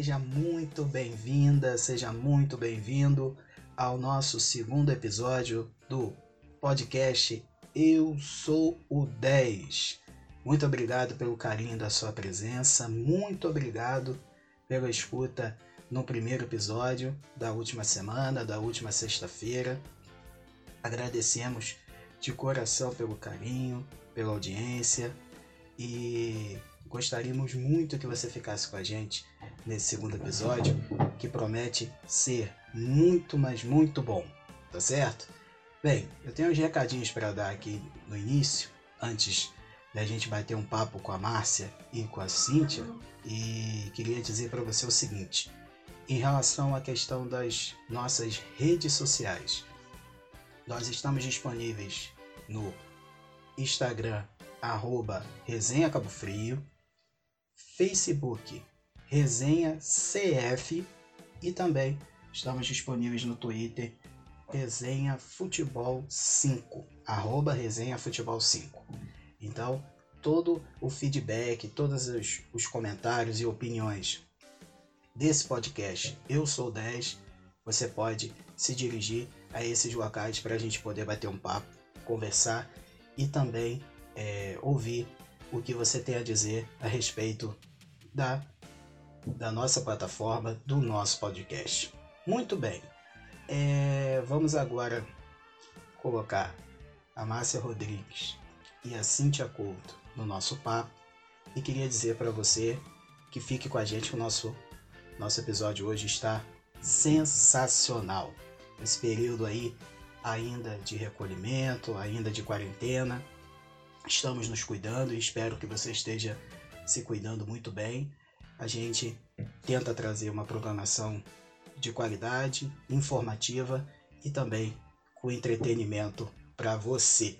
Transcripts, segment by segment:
Seja muito bem-vinda, seja muito bem-vindo ao nosso segundo episódio do podcast Eu Sou o 10. Muito obrigado pelo carinho da sua presença, muito obrigado pela escuta no primeiro episódio da última semana, da última sexta-feira. Agradecemos de coração pelo carinho, pela audiência e gostaríamos muito que você ficasse com a gente nesse segundo episódio, que promete ser muito, mas muito bom, tá certo? Bem, eu tenho uns recadinhos para dar aqui no início, antes da gente bater um papo com a Márcia e com a Cíntia, e queria dizer para você o seguinte: em relação à questão das nossas redes sociais, nós estamos disponíveis no Instagram, arroba Resenha Cabo Frio, Facebook Resenha CF e também estamos disponíveis no Twitter Resenha Futebol 5, arroba Resenha Futebol 5. Então, todo o feedback, todos os, os comentários e opiniões desse podcast Eu Sou 10, você pode se dirigir a esses locais para a gente poder bater um papo, conversar e também é, ouvir o que você tem a dizer a respeito da, da nossa plataforma, do nosso podcast. Muito bem, é, vamos agora colocar a Márcia Rodrigues e a Cíntia Couto no nosso papo e queria dizer para você que fique com a gente, o nosso, nosso episódio hoje está sensacional. Esse período aí ainda de recolhimento, ainda de quarentena, estamos nos cuidando e espero que você esteja se cuidando muito bem. A gente tenta trazer uma programação de qualidade, informativa e também com entretenimento para você.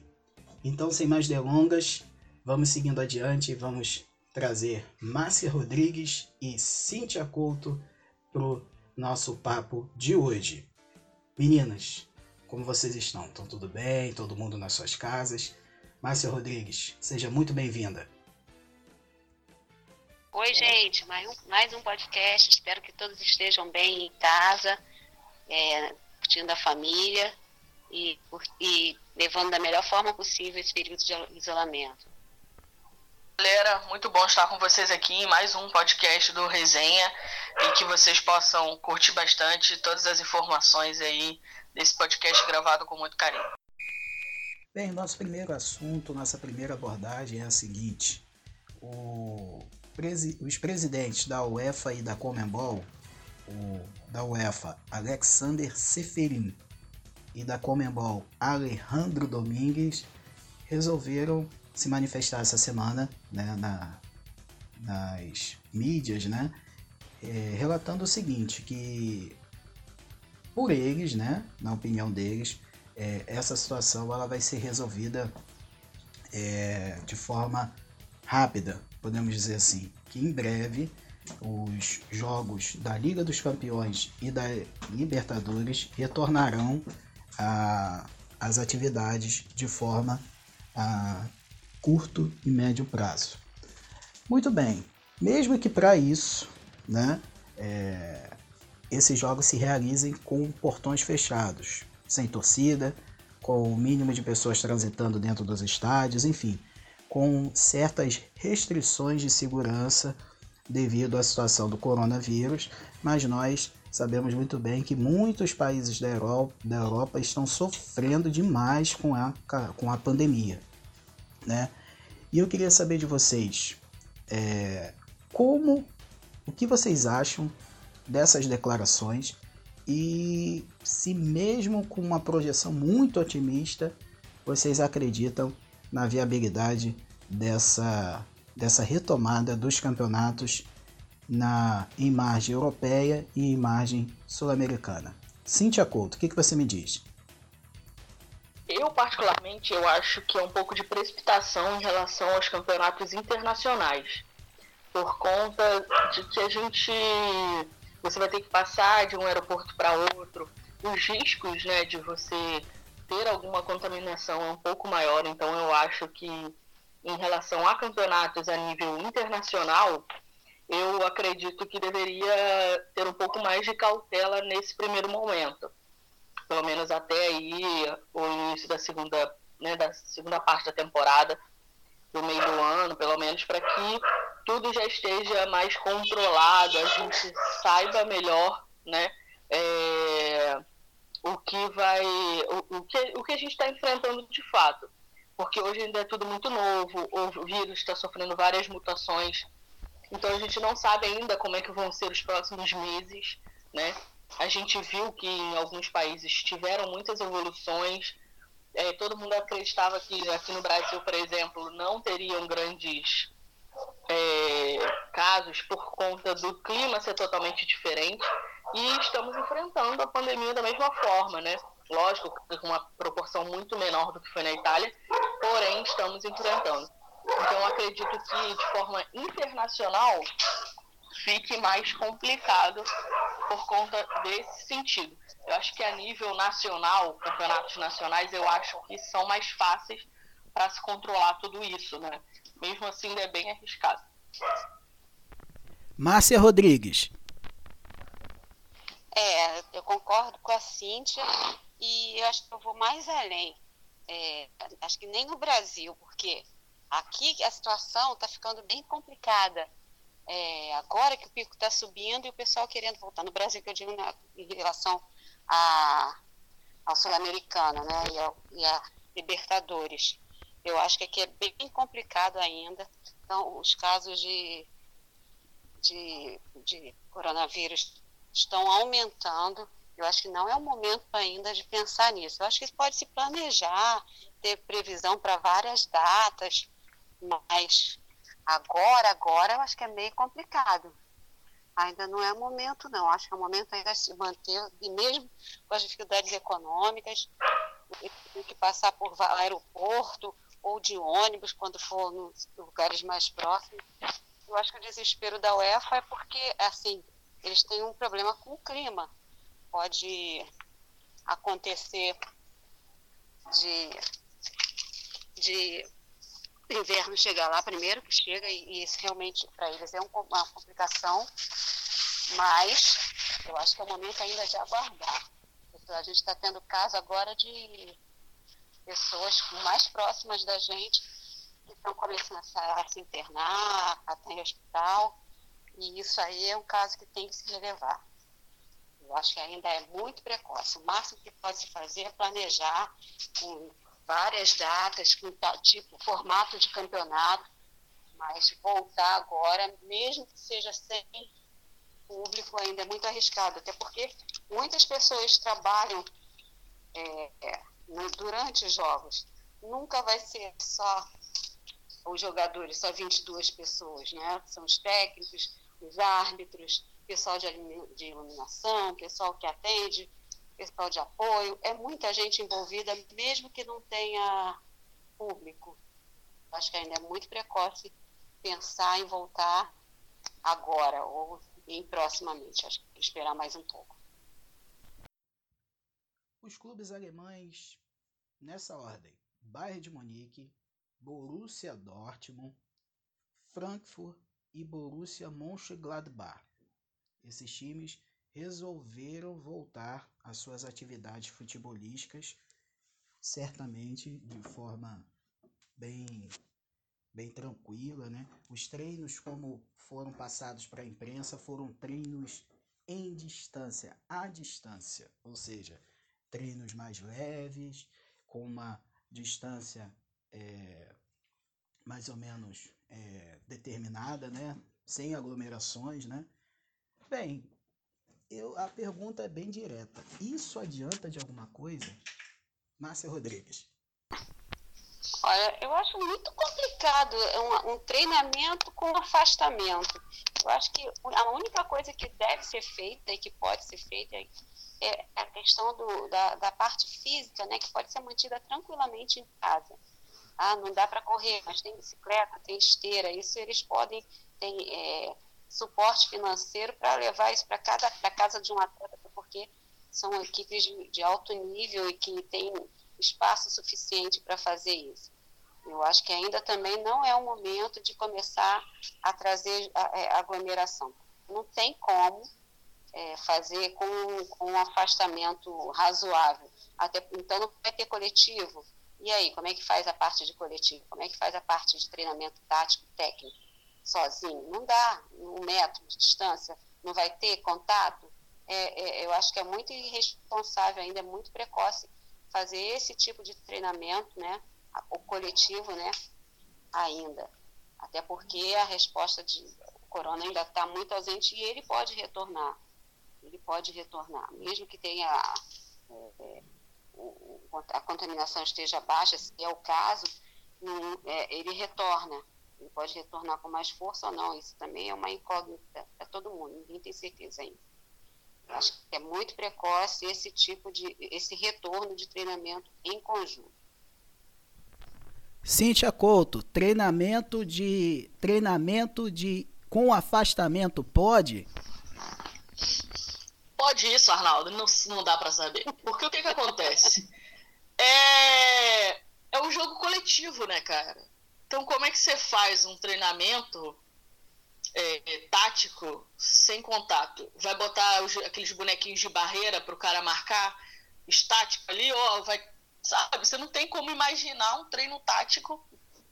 Então, sem mais delongas, vamos seguindo adiante e vamos trazer Márcia Rodrigues e Cíntia Couto para o nosso papo de hoje. Meninas, como vocês estão? Estão tudo bem? Todo mundo nas suas casas? Márcia Rodrigues, seja muito bem-vinda. Oi, gente, mais um, mais um podcast. Espero que todos estejam bem em casa, é, curtindo a família e, e levando da melhor forma possível esse período de isolamento. Galera, muito bom estar com vocês aqui em mais um podcast do Resenha e que vocês possam curtir bastante todas as informações aí desse podcast gravado com muito carinho. Bem, nosso primeiro assunto, nossa primeira abordagem é a seguinte: o, os presidentes da UEFA e da Comembol, o, da UEFA Alexander Seferin e da Comembol Alejandro Domingues, resolveram se manifestar essa semana né, na, nas mídias, né, é, relatando o seguinte, que por eles, né, na opinião deles, é, essa situação ela vai ser resolvida é, de forma rápida, podemos dizer assim, que em breve os jogos da Liga dos Campeões e da Libertadores retornarão às atividades de forma a curto e médio prazo. Muito bem, mesmo que para isso, né, é, esses jogos se realizem com portões fechados, sem torcida, com o mínimo de pessoas transitando dentro dos estádios, enfim, com certas restrições de segurança devido à situação do coronavírus, mas nós sabemos muito bem que muitos países da Europa, da Europa estão sofrendo demais com a, com a pandemia. Né? E eu queria saber de vocês é, como, o que vocês acham dessas declarações e se mesmo com uma projeção muito otimista, vocês acreditam na viabilidade dessa, dessa retomada dos campeonatos na, em margem europeia e em margem sul-americana. Cíntia Couto, o que, que você me diz? eu, particularmente, eu acho que é um pouco de precipitação em relação aos campeonatos internacionais. Por conta de que a gente. Você vai ter que passar de um aeroporto para outro. Os riscos né, de você ter alguma contaminação é um pouco maior. Então, eu acho que, em relação a campeonatos a nível internacional, eu acredito que deveria ter um pouco mais de cautela nesse primeiro momento pelo menos até aí o início da segunda, né, da segunda parte da temporada, do meio do ano, pelo menos para que tudo já esteja mais controlado, a gente saiba melhor, né, é, o que vai, o, o, que, o que a gente está enfrentando de fato, porque hoje ainda é tudo muito novo, o vírus está sofrendo várias mutações, então a gente não sabe ainda como é que vão ser os próximos meses, né? A gente viu que em alguns países tiveram muitas evoluções. É, todo mundo acreditava que aqui no Brasil, por exemplo, não teriam grandes é, casos por conta do clima ser totalmente diferente. E estamos enfrentando a pandemia da mesma forma, né? Lógico, com uma proporção muito menor do que foi na Itália, porém estamos enfrentando. Então, acredito que de forma internacional fique mais complicado por conta desse sentido. Eu acho que a nível nacional, campeonatos nacionais, eu acho que são mais fáceis para se controlar tudo isso, né? Mesmo assim, ainda é bem arriscado. Márcia Rodrigues. É, eu concordo com a Cíntia e eu acho que eu vou mais além. É, acho que nem no Brasil, porque aqui a situação está ficando bem complicada é, agora que o pico está subindo e o pessoal querendo voltar. No Brasil, que eu digo na, em relação a, ao Sul-Americano né, e, ao, e a Libertadores. Eu acho que aqui é bem complicado ainda. Então, os casos de, de, de coronavírus estão aumentando. Eu acho que não é o momento ainda de pensar nisso. Eu acho que pode se planejar, ter previsão para várias datas, mas Agora, agora, eu acho que é meio complicado. Ainda não é o momento, não. Acho que é o momento ainda se manter, e mesmo com as dificuldades econômicas, tem que passar por aeroporto ou de ônibus quando for nos lugares mais próximos. Eu acho que o desespero da UEFA é porque, assim, eles têm um problema com o clima. Pode acontecer de, de inverno chegar lá primeiro, que chega, e, isso realmente para eles é um, uma complicação, mas eu acho que é o momento ainda de aguardar. A gente está tendo caso agora de pessoas mais próximas da gente que estão começando a se internar, até em hospital, e isso aí é um caso que tem que se relevar. Eu acho que ainda é muito precoce. O máximo que pode se fazer é planejar com várias datas, com tipo, formato de campeonato, mas voltar agora, mesmo que seja sem público, ainda é muito arriscado, até porque muitas pessoas trabalham é, durante os jogos. Nunca vai ser só os jogadores, só 22 pessoas, né? São os técnicos, os árbitros, pessoal de iluminação, pessoal que atende, pessoal de apoio, é muita gente envolvida, mesmo que não tenha público. Acho que ainda é muito precoce pensar em voltar agora ou em proximamente. Acho que esperar mais um pouco. Os clubes alemães, nessa ordem: Bayern de Munique, Borussia Dortmund, Frankfurt e Borussia Mönchengladbach. Esses times resolveram voltar às suas atividades futebolísticas, certamente de forma bem bem tranquila, né? Os treinos como foram passados para a imprensa foram treinos em distância, à distância, ou seja, treinos mais leves, com uma distância é, mais ou menos é, determinada, né? Sem aglomerações, né? Bem, eu, a pergunta é bem direta. Isso adianta de alguma coisa? Márcia Rodrigues. Olha, eu acho muito complicado um, um, treinamento com afastamento. Eu acho que a única coisa que deve ser feita e que pode ser feita é a questão do, da, da parte física, né, que pode ser mantida tranquilamente em casa. Ah, não dá para correr, mas tem bicicleta, tem esteira, isso eles podem, tem é, suporte financeiro para levar isso para casa de um atleta, porque são equipes de, de alto nível e que têm espaço suficiente para fazer isso. Eu acho que ainda também não é o momento de começar a trazer é, aglomeração. Não tem como é, fazer com, com um afastamento razoável. Até, então, não vai ter coletivo. E aí, como é que faz a parte de coletivo? Como é que faz a parte de treinamento tático técnico? Sozinho? Não dá. Um metro de distância? Não vai ter contato? É, é, eu acho que é muito irresponsável ainda, é muito precoce fazer esse tipo de treinamento, né? O coletivo, né? Ainda. Até porque a resposta de corona ainda está muito ausente e ele pode retornar ele pode retornar, mesmo que tenha é, a contaminação esteja baixa, se é o caso, é, ele retorna. Ele pode retornar com mais força ou não. Isso também é uma incógnita para todo mundo. Ninguém tem certeza ainda. Acho que é muito precoce esse tipo de esse retorno de treinamento em conjunto. Cíntia Couto, treinamento de treinamento de com afastamento pode? Pode isso, Arnaldo? Não, não dá para saber. Porque o que que acontece? É, é um jogo coletivo, né, cara? Então, como é que você faz um treinamento é, tático sem contato? Vai botar os, aqueles bonequinhos de barreira para o cara marcar estático ali? Ou vai. Sabe? Você não tem como imaginar um treino tático,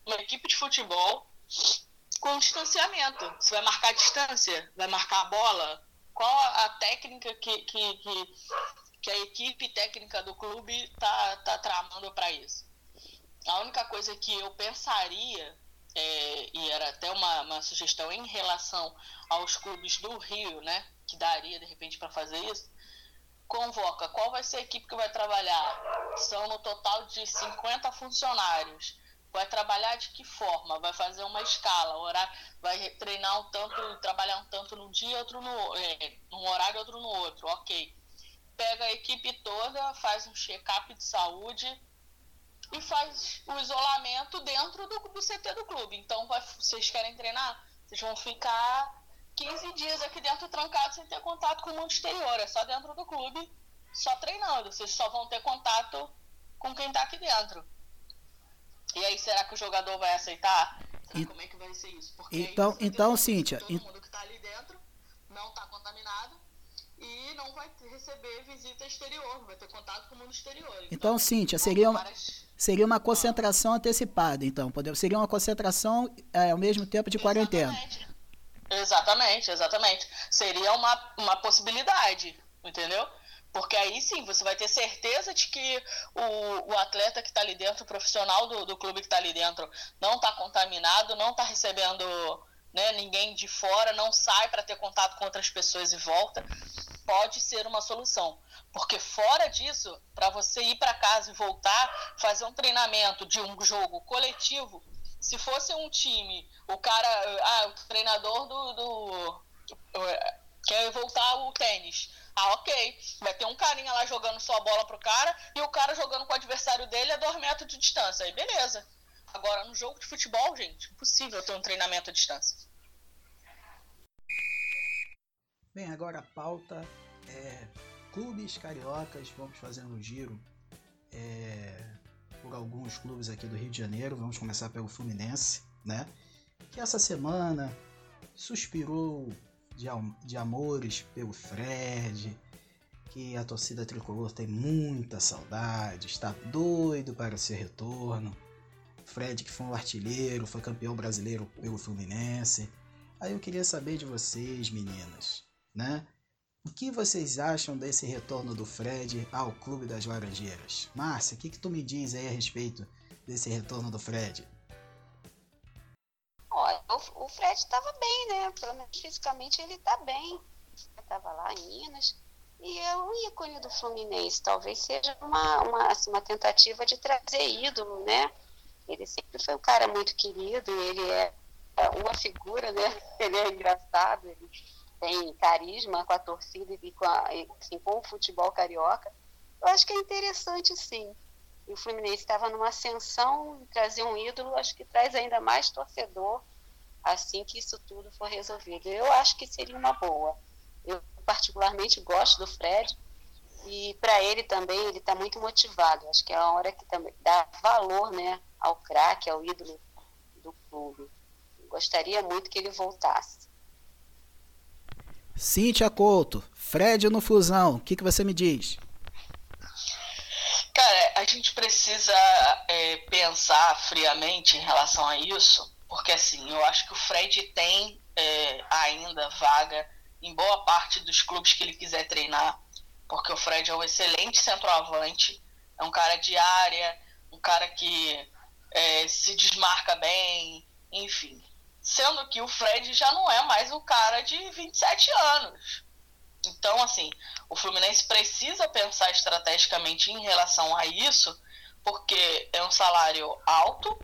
uma equipe de futebol com distanciamento. Você vai marcar a distância, vai marcar a bola, qual a técnica que, que, que, que a equipe técnica do clube está tá tramando para isso. A única coisa que eu pensaria, é, e era até uma, uma sugestão em relação aos clubes do Rio, né, que daria de repente para fazer isso, convoca qual vai ser a equipe que vai trabalhar. São no total de 50 funcionários vai trabalhar de que forma? Vai fazer uma escala, horário, vai treinar um tanto, trabalhar um tanto num dia, outro no, é, num horário, outro no outro, ok. Pega a equipe toda, faz um check-up de saúde e faz o isolamento dentro do, do CT do clube. Então, vai, vocês querem treinar? Vocês vão ficar 15 dias aqui dentro trancados sem ter contato com o mundo exterior. É só dentro do clube, só treinando. Vocês só vão ter contato com quem está aqui dentro. E aí, será que o jogador vai aceitar? E... Como é que vai ser isso? Porque então, então Cíntia. Todo mundo que está ali dentro não está contaminado e não vai receber visita exterior, vai ter contato com o mundo exterior. Então, então Cíntia, seria uma, seria uma concentração antecipada, então. Seria uma concentração é, ao mesmo tempo de quarentena. Exatamente. Exatamente, exatamente. Seria uma, uma possibilidade, entendeu? Porque aí sim você vai ter certeza de que o, o atleta que está ali dentro, o profissional do, do clube que está ali dentro, não está contaminado, não está recebendo né, ninguém de fora, não sai para ter contato com outras pessoas e volta. Pode ser uma solução. Porque fora disso, para você ir para casa e voltar, fazer um treinamento de um jogo coletivo, se fosse um time, o cara, ah, o treinador do, do quer voltar o tênis ah, ok. Vai ter um carinha lá jogando sua bola pro cara e o cara jogando com o adversário dele a dois metros de distância. Aí beleza. Agora, no jogo de futebol, gente, impossível ter um treinamento à distância. Bem, agora a pauta é clubes cariocas. Vamos fazer um giro é, por alguns clubes aqui do Rio de Janeiro. Vamos começar pelo Fluminense, né? Que essa semana suspirou de, de amores pelo Fred, que a torcida tricolor tem muita saudade, está doido para o seu retorno. Fred, que foi um artilheiro, foi campeão brasileiro pelo Fluminense. Aí eu queria saber de vocês, meninas, né? O que vocês acham desse retorno do Fred ao Clube das Laranjeiras? Márcia, o que, que tu me diz aí a respeito desse retorno do Fred? O, Fred estava bem, né? Pelo menos fisicamente ele está bem. Estava lá em Minas. E é um ícone do Fluminense. Talvez seja uma, uma, assim, uma tentativa de trazer ídolo, né? Ele sempre foi um cara muito querido, ele é, é uma figura, né? Ele é engraçado, ele tem carisma com a torcida e com, a, assim, com o futebol carioca, eu acho que é interessante sim. E o Fluminense estava numa ascensão, trazer um ídolo, acho que traz ainda mais torcedor assim que isso tudo for resolvido. Eu acho que seria uma boa. Eu particularmente gosto do Fred e para ele também ele está muito motivado. Acho que é a hora que também dá valor, né, ao craque, ao ídolo do clube. Gostaria muito que ele voltasse. Cíntia Couto, Fred no Fusão, o que, que você me diz? Cara, a gente precisa é, pensar friamente em relação a isso, porque assim, eu acho que o Fred tem é, ainda vaga em boa parte dos clubes que ele quiser treinar, porque o Fred é um excelente centroavante, é um cara de área, um cara que é, se desmarca bem, enfim. Sendo que o Fred já não é mais o cara de 27 anos. Então, assim, o Fluminense precisa pensar estrategicamente em relação a isso, porque é um salário alto,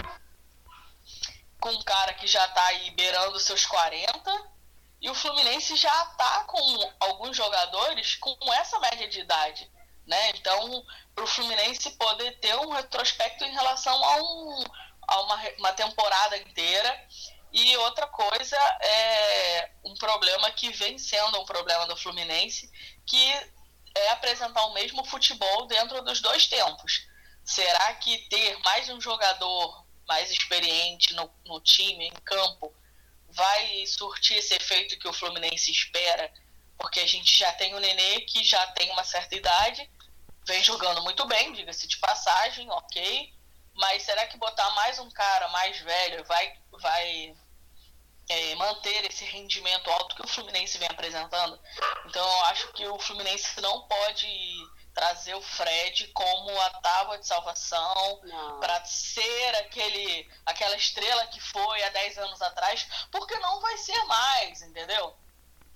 com um cara que já está aí beirando seus 40, e o Fluminense já está com alguns jogadores com essa média de idade. Né? Então, para o Fluminense poder ter um retrospecto em relação a, um, a uma, uma temporada inteira e outra coisa é um problema que vem sendo um problema do Fluminense, que é apresentar o mesmo futebol dentro dos dois tempos. Será que ter mais um jogador mais experiente no, no time, em campo, vai surtir esse efeito que o Fluminense espera? Porque a gente já tem o Nenê que já tem uma certa idade, vem jogando muito bem, diga-se de passagem, ok. Mas será que botar mais um cara mais velho vai, vai é, manter esse rendimento alto que o Fluminense vem apresentando. Então eu acho que o Fluminense não pode trazer o Fred como a tábua de salvação para ser aquele aquela estrela que foi há 10 anos atrás, porque não vai ser mais, entendeu?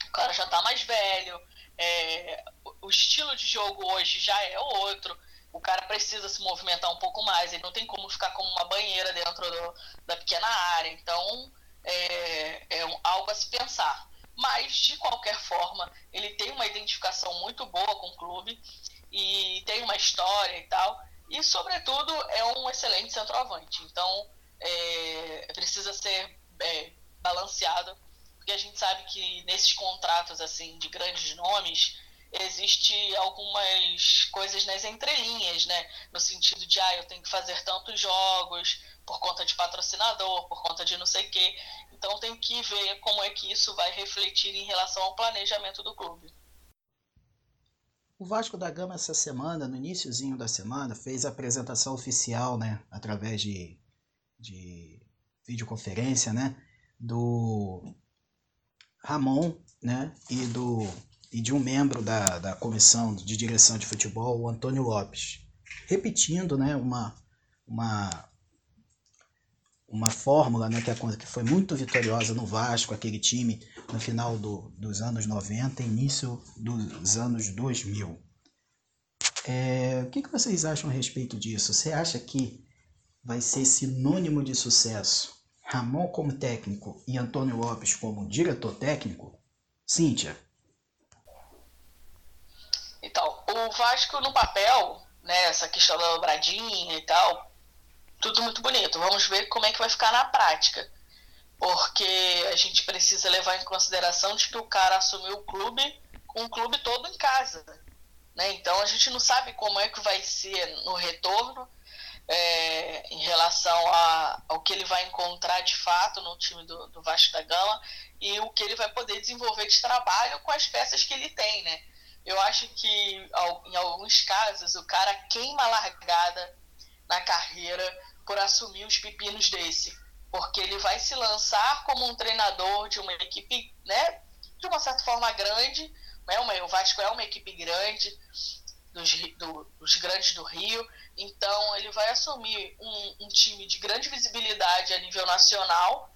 O cara já está mais velho, é, o estilo de jogo hoje já é outro. O cara precisa se movimentar um pouco mais, ele não tem como ficar como uma banheira dentro do, da pequena área. Então, é, é algo a se pensar. Mas, de qualquer forma, ele tem uma identificação muito boa com o clube e tem uma história e tal. E, sobretudo, é um excelente centroavante. Então, é, precisa ser é, balanceado, porque a gente sabe que nesses contratos assim de grandes nomes existe algumas coisas nas entrelinhas, né? No sentido de, ah, eu tenho que fazer tantos jogos, por conta de patrocinador, por conta de não sei o quê. Então tem que ver como é que isso vai refletir em relação ao planejamento do clube. O Vasco da Gama essa semana, no iníciozinho da semana, fez a apresentação oficial, né, através de, de videoconferência, né, do Ramon, né, e do e de um membro da, da comissão de direção de futebol, o Antônio Lopes, repetindo, né, uma uma uma fórmula né, que, que foi muito vitoriosa no Vasco, aquele time no final do, dos anos 90 início dos anos 2000. É, o que, que vocês acham a respeito disso? Você acha que vai ser sinônimo de sucesso Ramon como técnico e Antônio Lopes como diretor técnico? Cíntia. Então, o Vasco no papel, né, essa questão da dobradinha e tal, tudo muito bonito. Vamos ver como é que vai ficar na prática. Porque a gente precisa levar em consideração de que o cara assumiu o clube com o clube todo em casa. Né? Então a gente não sabe como é que vai ser no retorno é, em relação a, ao que ele vai encontrar de fato no time do, do Vasco da Gama e o que ele vai poder desenvolver de trabalho com as peças que ele tem, né? Eu acho que em alguns casos o cara queima a largada na carreira por assumir os pepinos desse, porque ele vai se lançar como um treinador de uma equipe, né, de uma certa forma grande, né, uma, o Vasco é uma equipe grande, dos, do, dos grandes do Rio, então ele vai assumir um, um time de grande visibilidade a nível nacional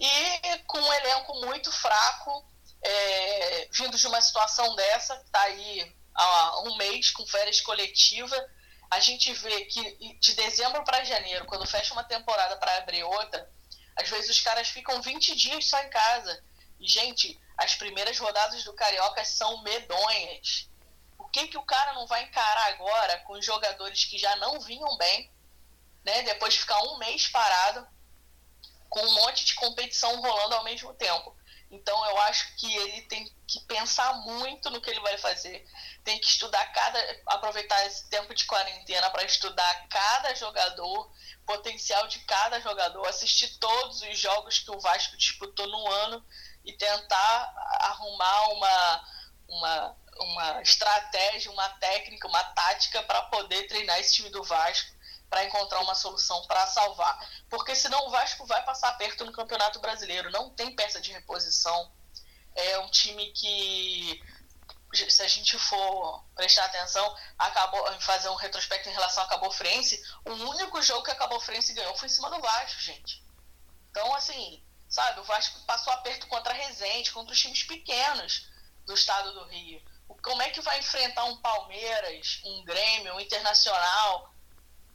e com um elenco muito fraco, é, vindo de uma situação dessa, que está aí há um mês com férias coletivas, a gente vê que de dezembro para janeiro, quando fecha uma temporada para abrir outra, às vezes os caras ficam 20 dias só em casa. E, gente, as primeiras rodadas do Carioca são medonhas. O que, que o cara não vai encarar agora com jogadores que já não vinham bem, né? Depois de ficar um mês parado, com um monte de competição rolando ao mesmo tempo. Então eu acho que ele tem que pensar muito no que ele vai fazer. Tem que estudar cada. aproveitar esse tempo de quarentena para estudar cada jogador, potencial de cada jogador, assistir todos os jogos que o Vasco disputou no ano e tentar arrumar uma, uma, uma estratégia, uma técnica, uma tática para poder treinar esse time do Vasco para encontrar uma solução para salvar. Porque senão o Vasco vai passar perto no Campeonato Brasileiro. Não tem peça de reposição. É um time que, se a gente for prestar atenção, acabou fazer um retrospecto em relação a Cabo Frense. O único jogo que a Cabo Frense ganhou foi em cima do Vasco, gente. Então, assim, sabe, o Vasco passou aperto contra a Resende, contra os times pequenos do estado do Rio. Como é que vai enfrentar um Palmeiras, um Grêmio, um Internacional?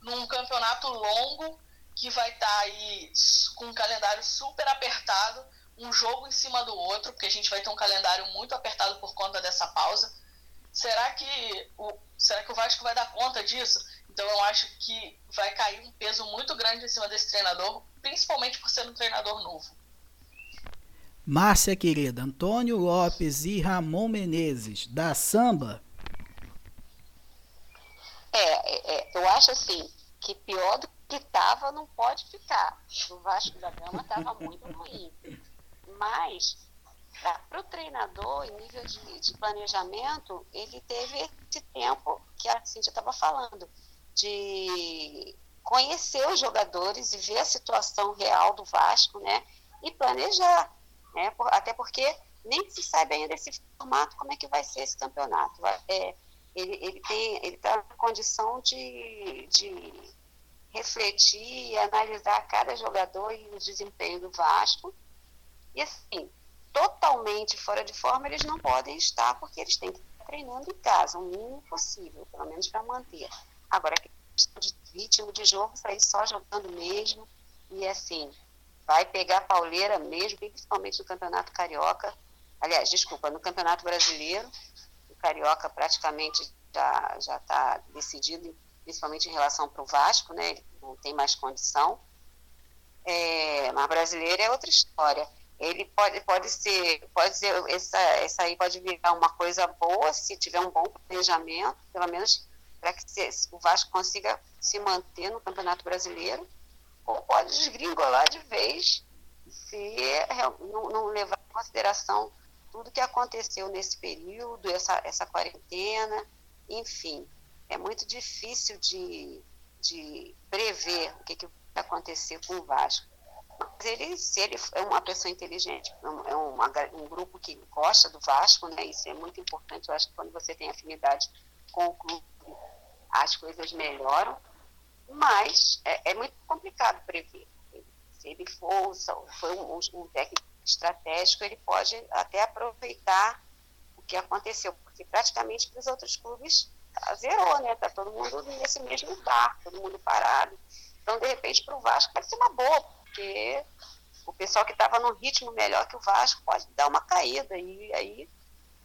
Num campeonato longo que vai estar tá aí com um calendário super apertado, um jogo em cima do outro, porque a gente vai ter um calendário muito apertado por conta dessa pausa. Será que o, será que o Vasco vai dar conta disso? Então eu acho que vai cair um peso muito grande em cima desse treinador, principalmente por ser um treinador novo. Márcia querida, Antônio Lopes e Ramon Menezes, da Samba, é, é, é, eu acho assim, que pior do que estava não pode ficar. O Vasco da Gama estava muito ruim. Mas, para o treinador, em nível de, de, planejamento, ele teve esse tempo que a Cintia estava falando, de conhecer os jogadores e ver a situação real do Vasco, né? E planejar, né? Até porque nem se sabe ainda esse formato, como é que vai ser esse campeonato. É, ele ele tem ele está na condição de, de refletir e analisar cada jogador e o desempenho do Vasco. E assim totalmente fora de forma eles não podem estar porque eles têm que estar treinando em casa o mínimo possível pelo menos para manter. Agora questão de ritmo de jogo sair só jogando mesmo e assim vai pegar pauleira mesmo principalmente no campeonato carioca. Aliás desculpa no campeonato brasileiro Carioca praticamente já está decidido, principalmente em relação para o Vasco, né? Ele não tem mais condição. É, mas brasileiro é outra história. Ele pode, pode ser, pode ser essa, essa aí pode virar uma coisa boa se tiver um bom planejamento, pelo menos para que se, o Vasco consiga se manter no Campeonato Brasileiro, ou pode desgringolar de vez se não, não levar em consideração tudo que aconteceu nesse período, essa, essa quarentena, enfim, é muito difícil de, de prever o que, que vai acontecer com o Vasco. Mas ele, se ele é uma pessoa inteligente, é uma, um grupo que gosta do Vasco, né, isso é muito importante, eu acho que quando você tem afinidade com o clube, as coisas melhoram, mas é, é muito complicado prever. Se ele for, foi um, um técnico estratégico, ele pode até aproveitar o que aconteceu, porque praticamente para os outros clubes tá, zerou, né? Tá todo mundo nesse mesmo barco, todo mundo parado. Então, de repente, para o Vasco vai ser uma boa, porque o pessoal que estava num ritmo melhor que o Vasco pode dar uma caída, e aí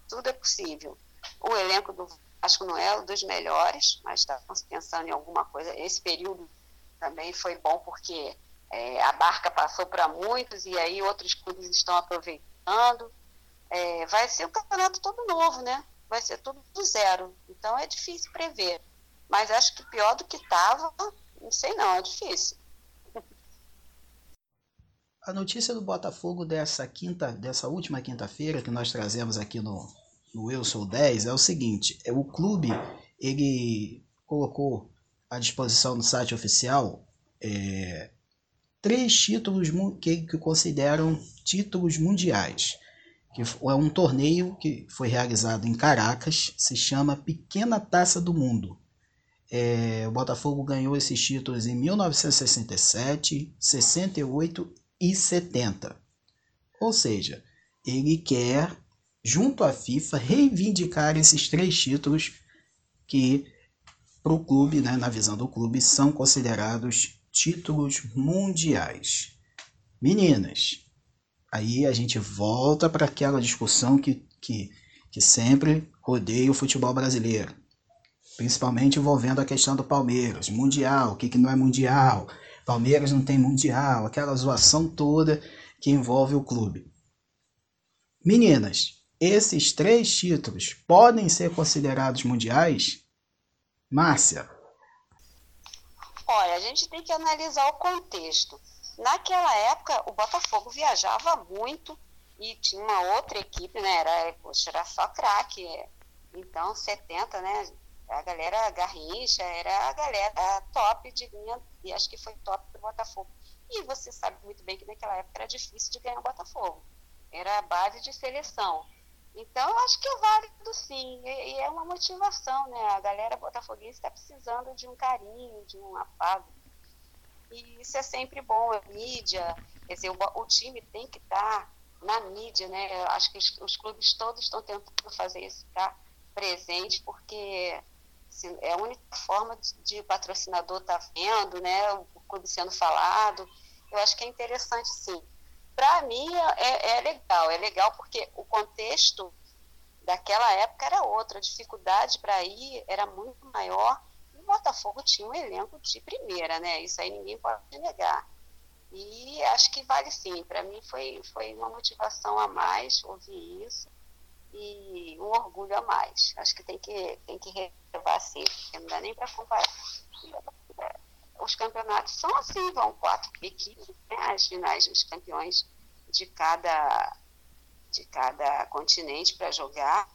tudo é possível. O elenco do Vasco não é um dos melhores, mas está pensando em alguma coisa. Esse período também foi bom porque é, a barca passou para muitos e aí outros clubes estão aproveitando. É, vai ser um campeonato todo novo, né? Vai ser tudo do zero. Então é difícil prever. Mas acho que pior do que estava, não sei não, é difícil. A notícia do Botafogo dessa quinta, dessa última quinta-feira que nós trazemos aqui no, no Eu Sou 10 é o seguinte, é o clube ele colocou à disposição no site oficial é, três títulos que, que consideram títulos mundiais. Que é um torneio que foi realizado em Caracas, se chama Pequena Taça do Mundo. É, o Botafogo ganhou esses títulos em 1967, 68 e 70. Ou seja, ele quer, junto à FIFA, reivindicar esses três títulos que, para o clube, né, na visão do clube, são considerados títulos mundiais. Meninas, Aí a gente volta para aquela discussão que, que, que sempre rodeia o futebol brasileiro. Principalmente envolvendo a questão do Palmeiras. Mundial, o que, que não é mundial? Palmeiras não tem mundial, aquela zoação toda que envolve o clube. Meninas, esses três títulos podem ser considerados mundiais? Márcia. Olha, a gente tem que analisar o contexto. Naquela época, o Botafogo viajava muito e tinha uma outra equipe, né? Era, poxa, era só craque. Então, 70, né? A galera Garrincha era a galera top de linha, e acho que foi top do Botafogo. E você sabe muito bem que naquela época era difícil de ganhar o Botafogo. Era a base de seleção. Então, eu acho que é válido sim, e, e é uma motivação, né? A galera botafoguense está precisando de um carinho, de um afago. E isso é sempre bom, a mídia, quer dizer, o, o time tem que estar tá na mídia, né? Eu acho que os, os, clubes todos estão tentando fazer isso, estar tá presente, porque assim, é a única forma de, de patrocinador estar tá vendo, né? O, o clube sendo falado. Eu acho que é interessante, sim para mim é, é, legal, é legal porque o contexto daquela época era outro, a dificuldade para ir era muito maior. E o Botafogo tinha um elenco de primeira, né? Isso aí ninguém pode negar. E acho que vale sim. Para mim foi, foi uma motivação a mais ouvir isso e um orgulho a mais. Acho que tem que, tem que relevar assim, porque não dá nem para comparar os campeonatos são assim, vão quatro equipes, né, as finais dos campeões de cada, de cada continente para jogar,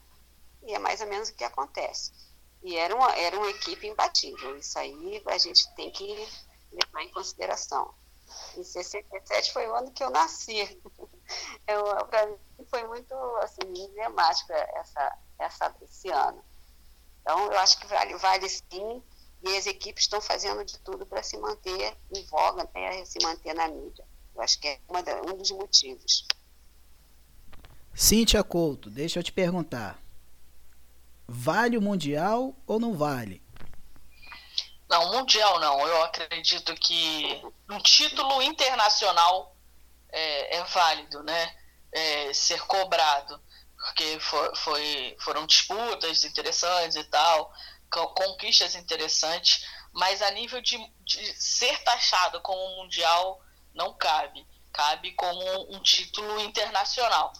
e é mais ou menos o que acontece. E era uma, era uma equipe imbatível, isso aí a gente tem que levar em consideração. Em 67 foi o ano que eu nasci. Para mim foi muito assim, emblemático essa, essa, esse ano. Então, eu acho que vale, vale sim e as equipes estão fazendo de tudo para se manter em voga, né, se manter na mídia. Eu acho que é da, um dos motivos. Cíntia Couto, deixa eu te perguntar. Vale o Mundial ou não vale? Não, Mundial não. Eu acredito que um título internacional é, é válido, né? É, ser cobrado. Porque foi, foi, foram disputas interessantes e tal conquistas interessantes, mas a nível de, de ser taxado como mundial não cabe. Cabe como um título internacional.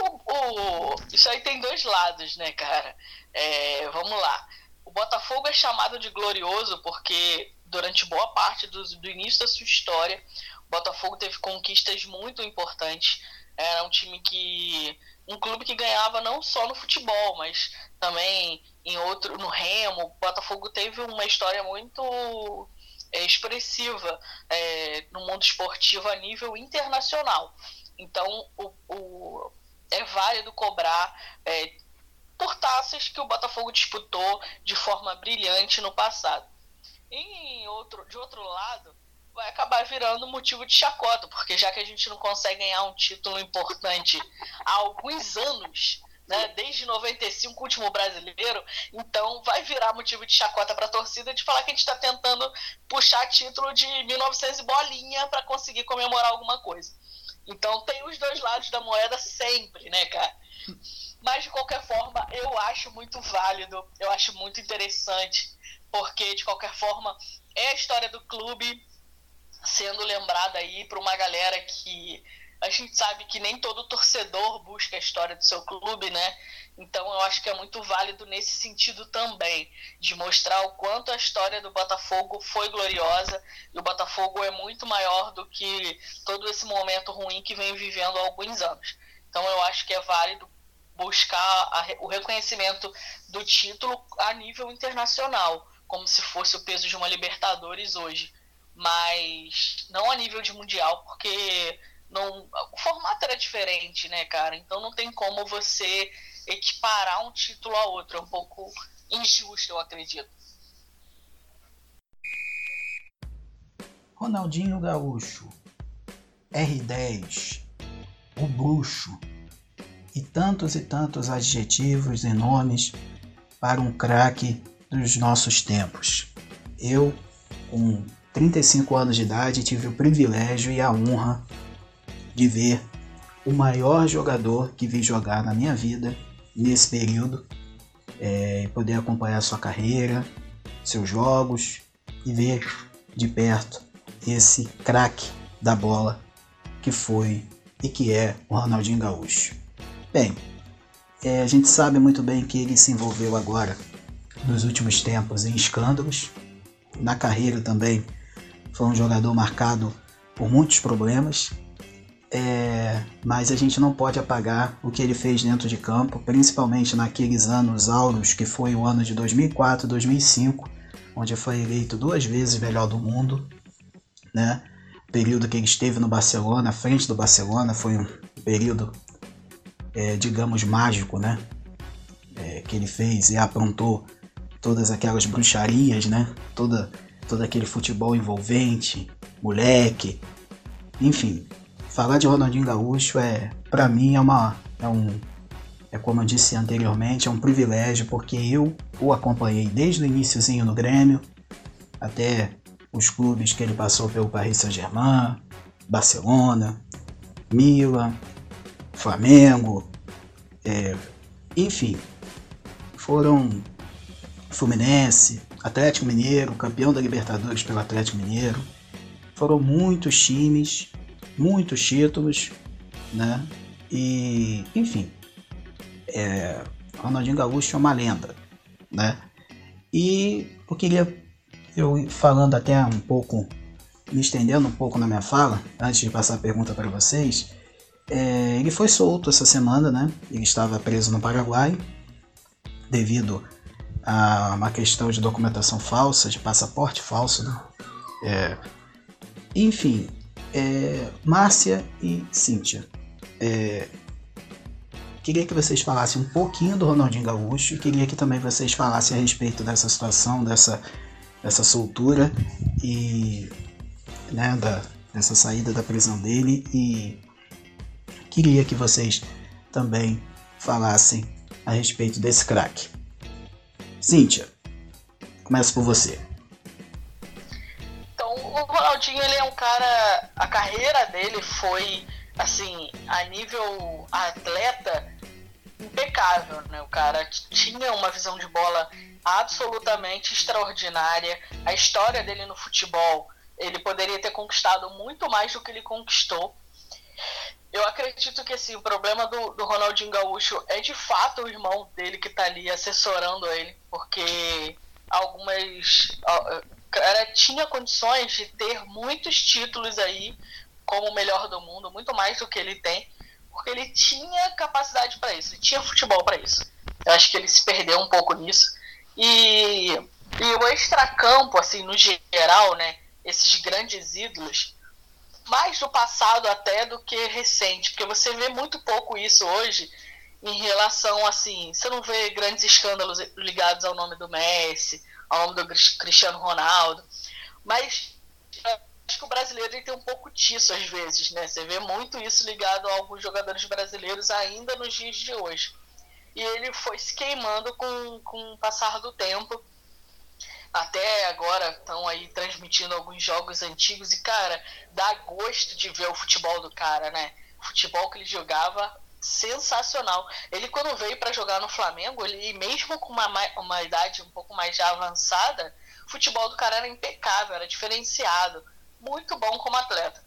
O, o, isso aí tem dois lados, né, cara? É, vamos lá. O Botafogo é chamado de glorioso porque durante boa parte do, do início da sua história, o Botafogo teve conquistas muito importantes. Era um time que um clube que ganhava não só no futebol, mas também em outro no Remo. O Botafogo teve uma história muito é, expressiva é, no mundo esportivo a nível internacional. Então, o, o é válido cobrar é, por taças que o Botafogo disputou de forma brilhante no passado. E outro, de outro lado, vai acabar virando motivo de chacota, porque já que a gente não consegue ganhar um título importante há alguns anos, né, desde 95, último brasileiro, então vai virar motivo de chacota para a torcida de falar que a gente está tentando puxar título de 1900 bolinha para conseguir comemorar alguma coisa. Então tem os dois lados da moeda sempre, né, cara? Mas de qualquer forma, eu acho muito válido, eu acho muito interessante, porque de qualquer forma é a história do clube, sendo lembrada aí para uma galera que a gente sabe que nem todo torcedor busca a história do seu clube, né? Então eu acho que é muito válido nesse sentido também, de mostrar o quanto a história do Botafogo foi gloriosa e o Botafogo é muito maior do que todo esse momento ruim que vem vivendo há alguns anos. Então eu acho que é válido buscar a, o reconhecimento do título a nível internacional, como se fosse o peso de uma Libertadores hoje mas não a nível de mundial, porque não, o formato era diferente, né, cara? Então não tem como você equiparar um título a outro. É um pouco injusto, eu acredito. Ronaldinho Gaúcho, R10, o bruxo e tantos e tantos adjetivos e nomes para um craque dos nossos tempos. Eu, com 35 anos de idade, tive o privilégio e a honra de ver o maior jogador que vi jogar na minha vida nesse período. É, poder acompanhar sua carreira, seus jogos e ver de perto esse craque da bola que foi e que é o Ronaldinho Gaúcho. Bem, é, a gente sabe muito bem que ele se envolveu agora, nos últimos tempos, em escândalos. Na carreira também foi um jogador marcado por muitos problemas, é, mas a gente não pode apagar o que ele fez dentro de campo, principalmente naqueles anos auros que foi o ano de 2004 2005, onde foi eleito duas vezes melhor do mundo, né? período que ele esteve no Barcelona, à frente do Barcelona, foi um período, é, digamos, mágico, né? É, que ele fez e aprontou todas aquelas bruxarias, né? Toda, todo aquele futebol envolvente, moleque, enfim. Falar de Ronaldinho Gaúcho é, para mim, é uma, é um, é como eu disse anteriormente, é um privilégio porque eu o acompanhei desde o iníciozinho no Grêmio até os clubes que ele passou pelo Paris Saint-Germain, Barcelona, Milan, Flamengo, é, enfim, foram Fluminense, Atlético Mineiro, campeão da Libertadores pelo Atlético Mineiro. Foram muitos times, muitos títulos, né? E, enfim, é, Ronaldinho Gaúcho é uma lenda, né? E eu queria eu falando até um pouco, me estendendo um pouco na minha fala, antes de passar a pergunta para vocês, é, ele foi solto essa semana, né? Ele estava preso no Paraguai devido a uma questão de documentação falsa, de passaporte falso, né? É, enfim, é, Márcia e Cíntia, é, queria que vocês falassem um pouquinho do Ronaldinho Gaúcho e queria que também vocês falassem a respeito dessa situação, dessa essa soltura e né, da, dessa saída da prisão dele e queria que vocês também falassem a respeito desse craque. Cíntia, começa por você. Então, o Ronaldinho ele é um cara, a carreira dele foi assim, a nível atleta impecável, né? O cara tinha uma visão de bola absolutamente extraordinária. A história dele no futebol, ele poderia ter conquistado muito mais do que ele conquistou. Eu acredito que assim, o problema do, do Ronaldinho Gaúcho é de fato o irmão dele que está ali assessorando ele, porque algumas. Cara, tinha condições de ter muitos títulos aí como o melhor do mundo, muito mais do que ele tem, porque ele tinha capacidade para isso, ele tinha futebol para isso. Eu acho que ele se perdeu um pouco nisso. E, e o extracampo, assim, no geral, né? Esses grandes ídolos, mais do passado até do que recente, porque você vê muito pouco isso hoje em relação, assim, você não vê grandes escândalos ligados ao nome do Messi, ao nome do Cristiano Ronaldo, mas acho que o brasileiro tem um pouco disso às vezes, né? Você vê muito isso ligado a alguns jogadores brasileiros ainda nos dias de hoje e ele foi se queimando com, com o passar do tempo. Até agora estão aí transmitindo alguns jogos antigos e, cara, dá gosto de ver o futebol do cara, né? O futebol que ele jogava, sensacional. Ele, quando veio para jogar no Flamengo, ele, mesmo com uma, uma idade um pouco mais já avançada, o futebol do cara era impecável, era diferenciado. Muito bom como atleta.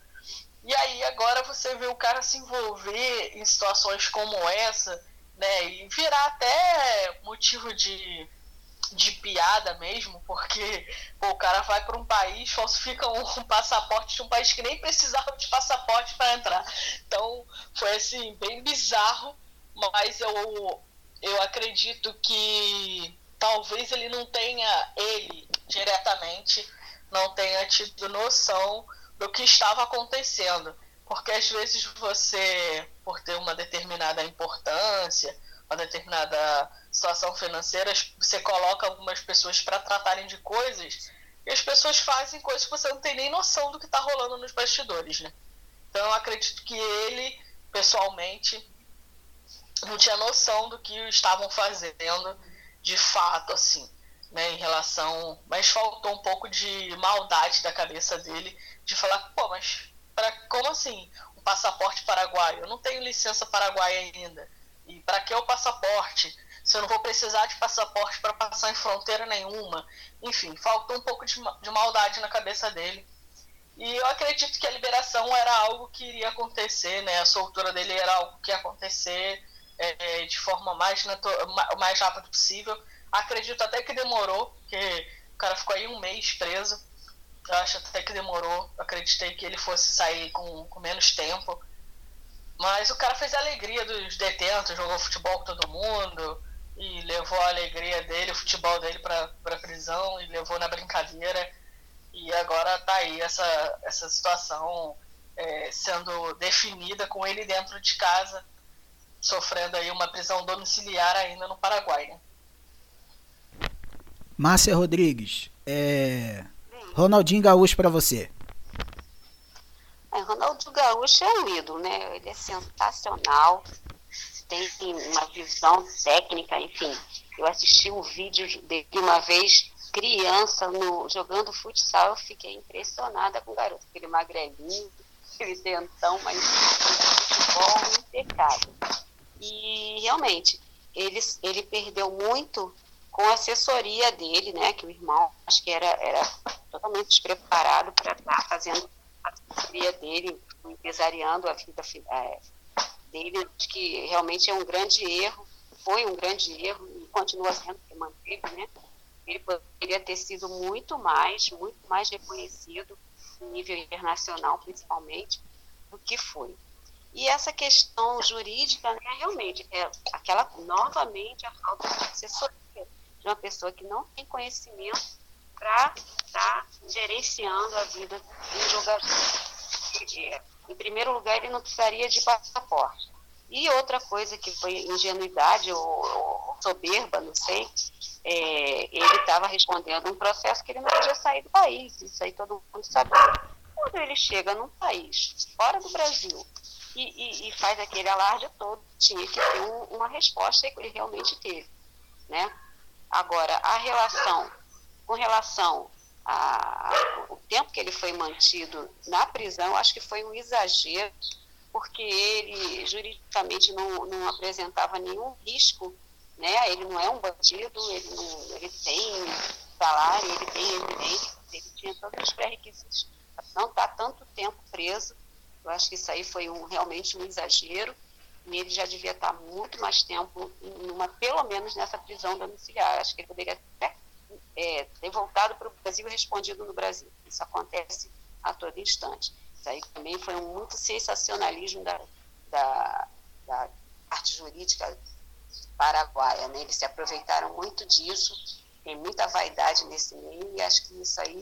E aí, agora você vê o cara se envolver em situações como essa né? E virar até motivo de, de piada mesmo, porque pô, o cara vai para um país, falsifica um, um, passaporte de um país que nem precisava de passaporte para entrar. Então foi assim, bem bizarro, mas eu, eu acredito que talvez ele não tenha, ele diretamente, não tenha tido noção do que estava acontecendo. Porque às vezes você, por ter uma determinada importância, uma determinada situação financeira, você coloca algumas pessoas para tratarem de coisas e as pessoas fazem coisas que você não tem nem noção do que está rolando nos bastidores, né? Então eu acredito que ele, pessoalmente, não tinha noção do que estavam fazendo de fato, assim, né, em relação. Mas faltou um pouco de maldade da cabeça dele de falar, pô, mas pra, como assim? Um passaporte paraguaio. Eu não tenho licença paraguaia ainda. E para que o passaporte? Se eu não vou precisar de passaporte para passar em fronteira nenhuma. Enfim, faltou um pouco de, de maldade na cabeça dele. E eu acredito que a liberação era algo que iria acontecer, né? A soltura dele era algo que ia acontecer é, de forma mais, mais rápida possível. Acredito até que demorou, porque o cara ficou aí um mês preso. Eu acho até que demorou. Acreditei que ele fosse sair com, com menos tempo. Mas o cara fez a alegria dos detentos, jogou futebol com todo mundo e levou a alegria dele, o futebol dele para a prisão e levou na brincadeira. E agora tá aí essa, essa situação é, sendo definida com ele dentro de casa, sofrendo aí uma prisão domiciliar ainda no Paraguai. Né? Márcia Rodrigues, é... Ronaldinho Gaúcho para você. Ronaldo Gaúcho é um ídolo, né? Ele é sensacional, tem uma visão técnica, enfim. Eu assisti um vídeo dele uma vez, criança, no, jogando futsal, eu fiquei impressionada com o garoto, aquele magrelinho, aquele dentão, mas futebol impecável. E realmente, ele, ele perdeu muito com a assessoria dele, né? Que o irmão acho que era, era totalmente despreparado para estar fazendo assessoria dele, empresariando a vida é, dele, que realmente é um grande erro, foi um grande erro e continua sendo que manteve, né? Ele poderia ter sido muito mais, muito mais reconhecido em nível internacional, principalmente, do que foi. E essa questão jurídica, né, realmente, é aquela, novamente, a falta de assessoria de uma pessoa que não tem conhecimento para estar tá gerenciando a vida do jogador. Em primeiro lugar, ele não precisaria de passaporte. E outra coisa que foi ingenuidade ou, ou soberba, não sei, é, ele estava respondendo um processo que ele não podia sair do país. Isso aí todo mundo sabe. Quando ele chega num país fora do Brasil e, e, e faz aquele alarde todo, tinha que ter um, uma resposta e ele realmente teve. Né? Agora, a relação com relação ao tempo que ele foi mantido na prisão, acho que foi um exagero, porque ele juridicamente não, não apresentava nenhum risco, né? ele não é um bandido, ele, não, ele tem salário, ele tem residência, ele tinha todos os pré-requisitos. Não está tanto tempo preso, eu acho que isso aí foi um, realmente um exagero, e ele já devia estar muito mais tempo, numa, pelo menos nessa prisão domiciliar. Acho que ele poderia até é, ter voltado para o Brasil e respondido no Brasil. Isso acontece a todo instante. Isso aí também foi um muito sensacionalismo da, da, da parte jurídica paraguaia. Né? Eles se aproveitaram muito disso, tem muita vaidade nesse meio, e acho que isso aí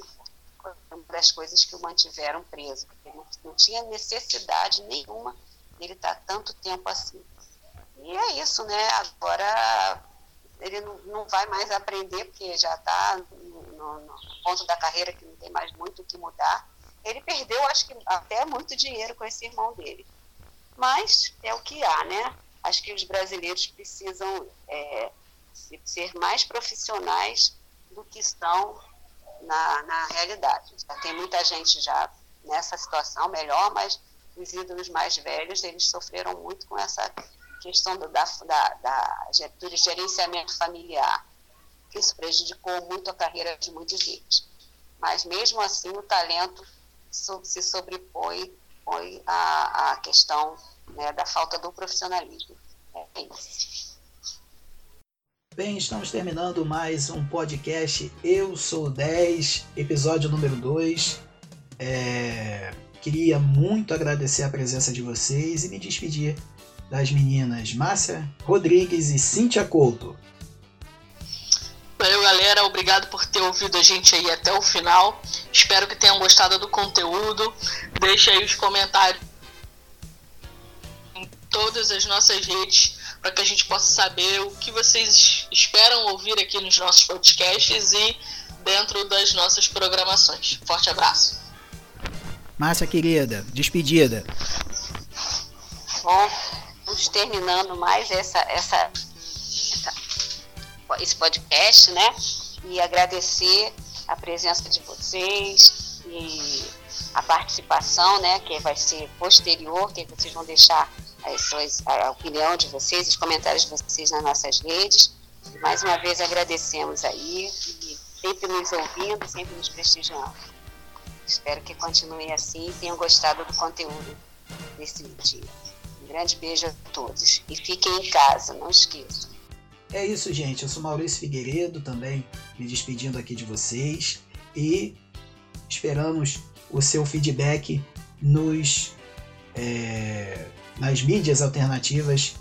foi uma das coisas que o mantiveram preso, porque não, não tinha necessidade nenhuma dele estar tanto tempo assim. E é isso, né? Agora ele não, não vai mais aprender, porque já está no, no, ponto da carreira que não tem mais muito o que mudar. Ele perdeu, acho que até muito dinheiro com esse irmão dele. Mas é o que há, né? Acho que os brasileiros precisam é, ser mais profissionais do que estão na, na realidade. Já tem muita gente já nessa situação melhor, mas os ídolos mais velhos, eles sofreram muito com essa questão do, da, da, da, do gerenciamento familiar. Isso prejudicou muito a carreira de muitos deles. Mas, mesmo assim, o talento se sobrepõe à, à questão né, da falta do profissionalismo. É isso. Bem, estamos terminando mais um podcast Eu Sou 10, episódio número 2. É... Queria muito agradecer a presença de vocês e me despedir das meninas Márcia Rodrigues e Cíntia Couto. Valeu, galera. Obrigado por ter ouvido a gente aí até o final. Espero que tenham gostado do conteúdo. Deixe aí os comentários em todas as nossas redes para que a gente possa saber o que vocês esperam ouvir aqui nos nossos podcasts e dentro das nossas programações. Forte abraço. Márcia querida, despedida. Bom, estamos terminando mais essa, essa, essa, esse podcast, né? E agradecer a presença de vocês e a participação, né, que vai ser posterior, que vocês vão deixar as suas, a opinião de vocês, os comentários de vocês nas nossas redes. Mais uma vez agradecemos aí e sempre nos ouvindo, sempre nos prestigiando. Espero que continue assim e tenham gostado do conteúdo desse dia. Grande beijo a todos. E fiquem em casa, não esqueçam. É isso, gente. Eu sou Maurício Figueiredo, também me despedindo aqui de vocês. E esperamos o seu feedback nos, é, nas mídias alternativas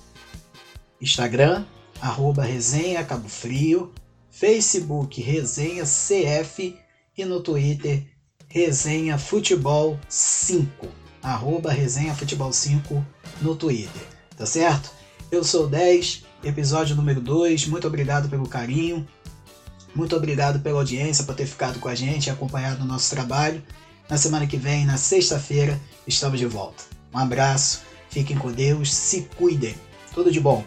Instagram, arroba resenha Cabo Frio, Facebook Resenha CF e no Twitter Resenha Futebol 5, arroba Resenha Futebol 5 no Twitter, tá certo? Eu sou 10, episódio número 2, muito obrigado pelo carinho, muito obrigado pela audiência, por ter ficado com a gente e acompanhado o nosso trabalho. Na semana que vem, na sexta-feira, estamos de volta. Um abraço, fiquem com Deus, se cuidem. Tudo de bom.